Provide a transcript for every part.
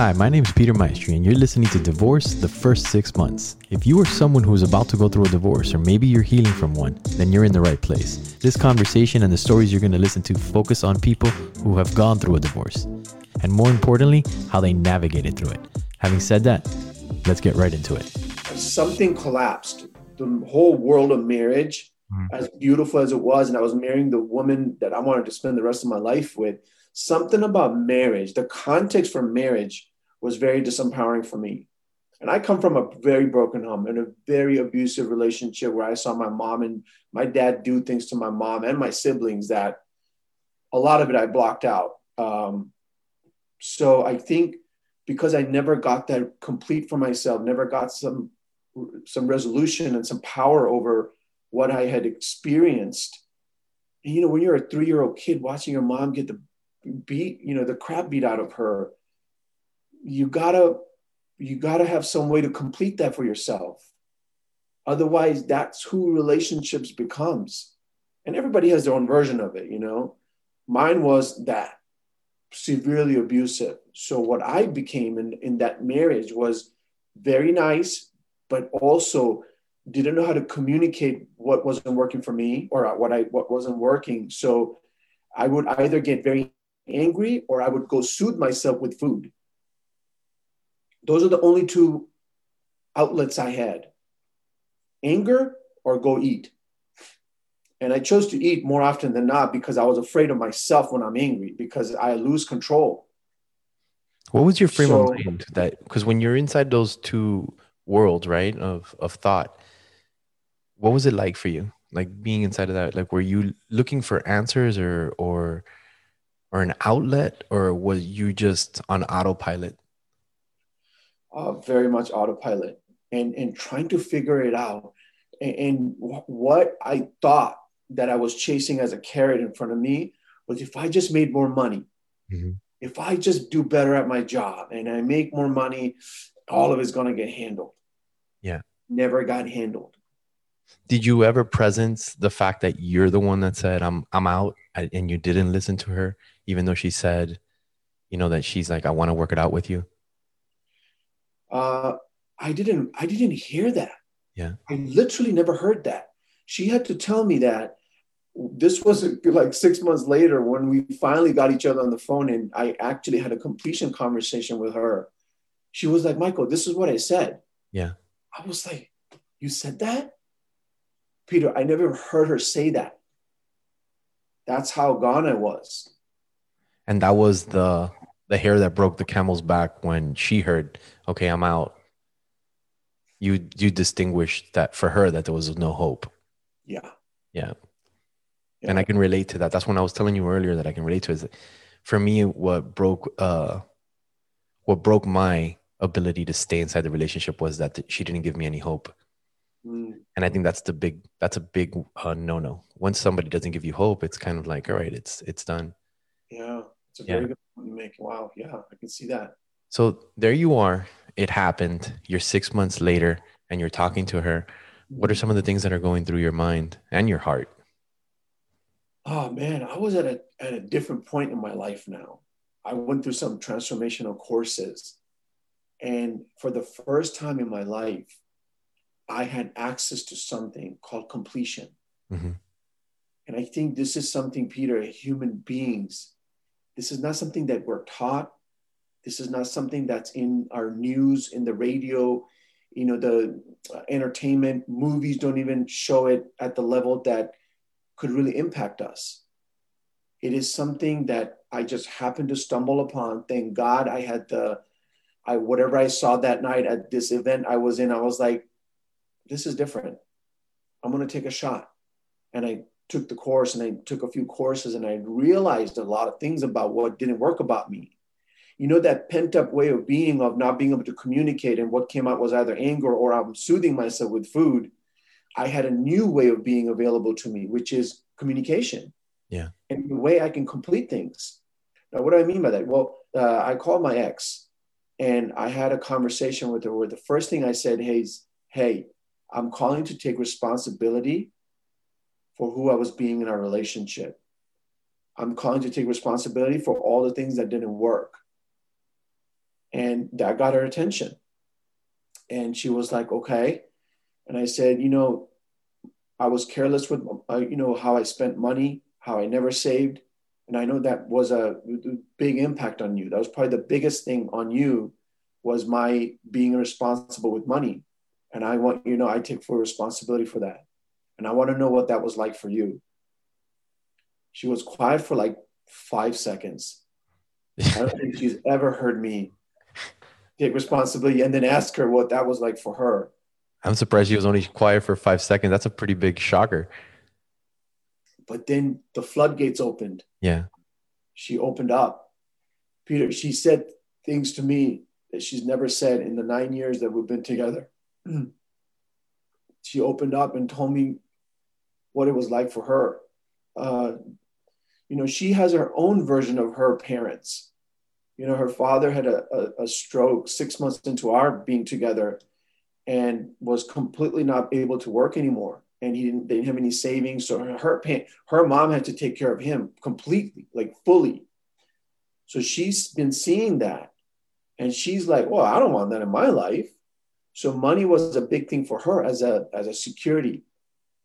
Hi, my name is Peter Maestri, and you're listening to Divorce the First Six Months. If you are someone who is about to go through a divorce, or maybe you're healing from one, then you're in the right place. This conversation and the stories you're going to listen to focus on people who have gone through a divorce, and more importantly, how they navigated through it. Having said that, let's get right into it. Something collapsed. The whole world of marriage, mm-hmm. as beautiful as it was, and I was marrying the woman that I wanted to spend the rest of my life with something about marriage, the context for marriage was very disempowering for me. And I come from a very broken home and a very abusive relationship where I saw my mom and my dad do things to my mom and my siblings that a lot of it I blocked out. Um, so I think because I never got that complete for myself, never got some some resolution and some power over what I had experienced. And, you know, when you're a three year old kid watching your mom get the beat, you know, the crap beat out of her, you gotta you gotta have some way to complete that for yourself. Otherwise, that's who relationships becomes. And everybody has their own version of it, you know. Mine was that severely abusive. So what I became in, in that marriage was very nice, but also didn't know how to communicate what wasn't working for me or what I what wasn't working. So I would either get very angry or I would go soothe myself with food. Those are the only two outlets I had anger or go eat. And I chose to eat more often than not because I was afraid of myself when I'm angry because I lose control. What was your frame so, of mind that because when you're inside those two worlds, right, of of thought, what was it like for you? Like being inside of that, like were you looking for answers or or or an outlet, or was you just on autopilot? Uh, very much autopilot, and and trying to figure it out. And, and what I thought that I was chasing as a carrot in front of me was if I just made more money, mm-hmm. if I just do better at my job and I make more money, all of it's gonna get handled. Yeah, never got handled. Did you ever presence the fact that you're the one that said I'm I'm out and you didn't listen to her? even though she said, you know, that she's like, I want to work it out with you? Uh, I didn't, I didn't hear that. Yeah. I literally never heard that. She had to tell me that this was like six months later when we finally got each other on the phone and I actually had a completion conversation with her. She was like, Michael, this is what I said. Yeah. I was like, you said that? Peter, I never heard her say that. That's how gone I was and that was the the hair that broke the camel's back when she heard, "Okay, I'm out." You you distinguished that for her that there was no hope. Yeah. Yeah. yeah. And I can relate to that. That's when I was telling you earlier that I can relate to is for me what broke uh what broke my ability to stay inside the relationship was that she didn't give me any hope. Mm. And I think that's the big that's a big uh, no no. Once somebody doesn't give you hope, it's kind of like all right, it's it's done. Yeah. It's a very good point you make. Wow. Yeah, I can see that. So there you are. It happened. You're six months later and you're talking to her. What are some of the things that are going through your mind and your heart? Oh man, I was at a at a different point in my life now. I went through some transformational courses. And for the first time in my life, I had access to something called completion. Mm-hmm. And I think this is something, Peter, human beings this is not something that we're taught. This is not something that's in our news, in the radio, you know, the uh, entertainment, movies don't even show it at the level that could really impact us. It is something that I just happened to stumble upon. Thank God I had the, I whatever I saw that night at this event I was in, I was like, this is different. I'm gonna take a shot. And I took the course and I took a few courses and I realized a lot of things about what didn't work about me. You know, that pent up way of being, of not being able to communicate, and what came out was either anger or I'm soothing myself with food. I had a new way of being available to me, which is communication. Yeah. And the way I can complete things. Now, what do I mean by that? Well, uh, I called my ex and I had a conversation with her where the first thing I said, hey, hey, I'm calling to take responsibility for who I was being in our relationship. I'm calling to take responsibility for all the things that didn't work. And that got her attention. And she was like, okay. And I said, you know, I was careless with, uh, you know, how I spent money, how I never saved. And I know that was a big impact on you. That was probably the biggest thing on you was my being responsible with money. And I want you know I take full responsibility for that. And I want to know what that was like for you. She was quiet for like five seconds. I don't think she's ever heard me take responsibility and then ask her what that was like for her. I'm surprised she was only quiet for five seconds. That's a pretty big shocker. But then the floodgates opened. Yeah. She opened up. Peter, she said things to me that she's never said in the nine years that we've been together. she opened up and told me what it was like for her. Uh, you know, she has her own version of her parents. You know, her father had a, a, a stroke six months into our being together and was completely not able to work anymore. And he didn't, they didn't have any savings. So her, her, her mom had to take care of him completely, like fully. So she's been seeing that. And she's like, well, I don't want that in my life. So money was a big thing for her as a, as a security.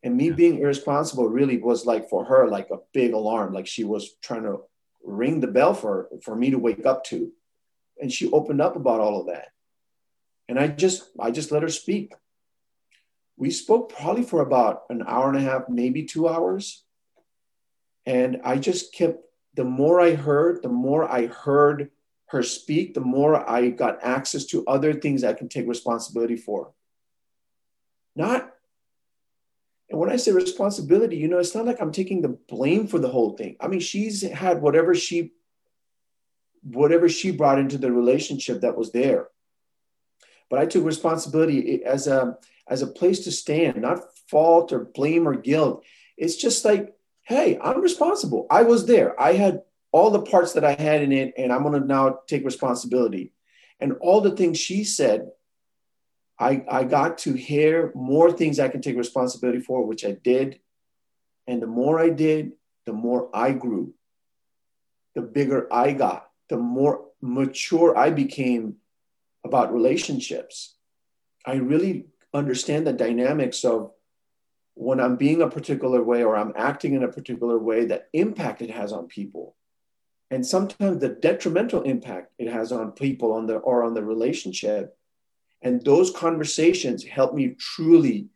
And me being irresponsible really was like for her, like a big alarm, like she was trying to ring the bell for, for me to wake up to. And she opened up about all of that. And I just, I just let her speak. We spoke probably for about an hour and a half, maybe two hours. And I just kept, the more I heard, the more I heard her speak, the more I got access to other things I can take responsibility for. Not, and when I say responsibility, you know, it's not like I'm taking the blame for the whole thing. I mean, she's had whatever she, whatever she brought into the relationship that was there. But I took responsibility as a as a place to stand, not fault or blame or guilt. It's just like, hey, I'm responsible. I was there. I had all the parts that I had in it, and I'm going to now take responsibility. And all the things she said, I, I got to hear more things I can take responsibility for, which I did. And the more I did, the more I grew, the bigger I got, the more mature I became about relationships. I really understand the dynamics of when I'm being a particular way or I'm acting in a particular way, that impact it has on people and sometimes the detrimental impact it has on people on the or on the relationship and those conversations help me truly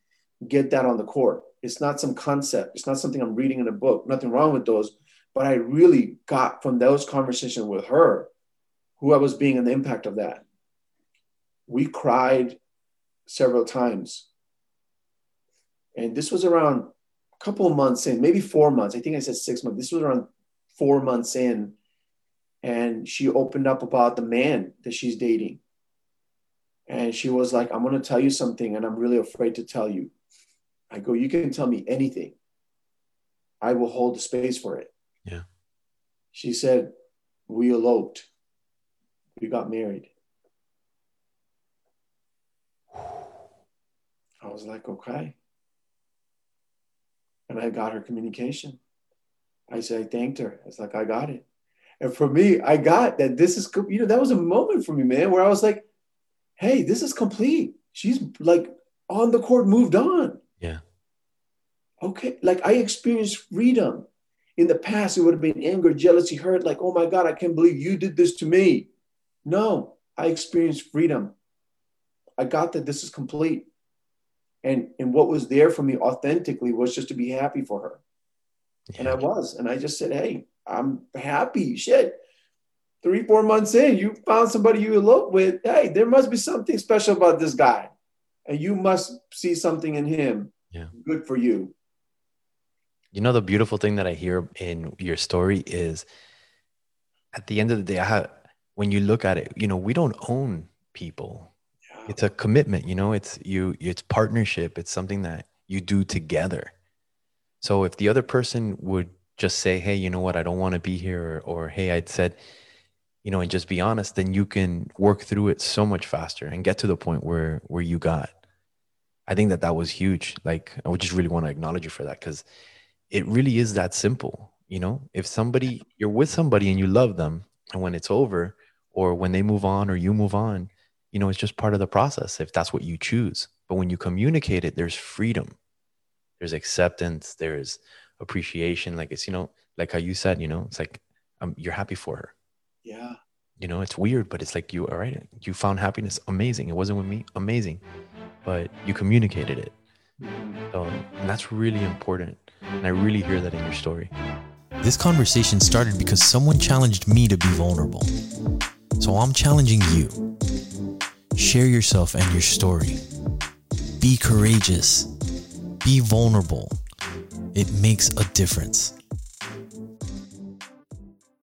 get that on the court it's not some concept. It's not something i'm reading in a book. Nothing wrong with those. But i really got from those conversations with her who i was being and the impact of that. We cried several times. And this was around a couple of months in maybe four months. I think i said six months. This was around four months in. And she opened up about the man that she's dating. And she was like, I'm going to tell you something, and I'm really afraid to tell you. I go, You can tell me anything. I will hold the space for it. Yeah. She said, We eloped. We got married. I was like, Okay. And I got her communication. I said, I thanked her. It's like, I got it. And for me, I got that this is, you know, that was a moment for me, man, where I was like, hey, this is complete. She's like on the court, moved on. Yeah. Okay. Like I experienced freedom. In the past, it would have been anger, jealousy, hurt, like, oh my God, I can't believe you did this to me. No, I experienced freedom. I got that this is complete. And, and what was there for me authentically was just to be happy for her. Yeah. And I was. And I just said, hey, I'm happy. Shit. Three, four months in, you found somebody you elope with. Hey, there must be something special about this guy. And you must see something in him. Yeah. Good for you. You know, the beautiful thing that I hear in your story is at the end of the day, I have, when you look at it, you know, we don't own people. Yeah. It's a commitment, you know, it's you, it's partnership. It's something that you do together. So if the other person would just say, hey, you know what, I don't want to be here, or, or hey, I'd said, you know, and just be honest, then you can work through it so much faster and get to the point where where you got. I think that that was huge. Like, I would just really want to acknowledge you for that because it really is that simple. You know, if somebody you're with somebody and you love them, and when it's over, or when they move on or you move on, you know, it's just part of the process if that's what you choose. But when you communicate it, there's freedom, there's acceptance, there's appreciation. Like it's, you know, like how you said, you know, it's like um, you're happy for her. Yeah. You know, it's weird, but it's like you, all right, you found happiness. Amazing. It wasn't with me. Amazing. But you communicated it. Mm-hmm. So, and that's really important. And I really hear that in your story. This conversation started because someone challenged me to be vulnerable. So I'm challenging you. Share yourself and your story. Be courageous. Be vulnerable. It makes a difference.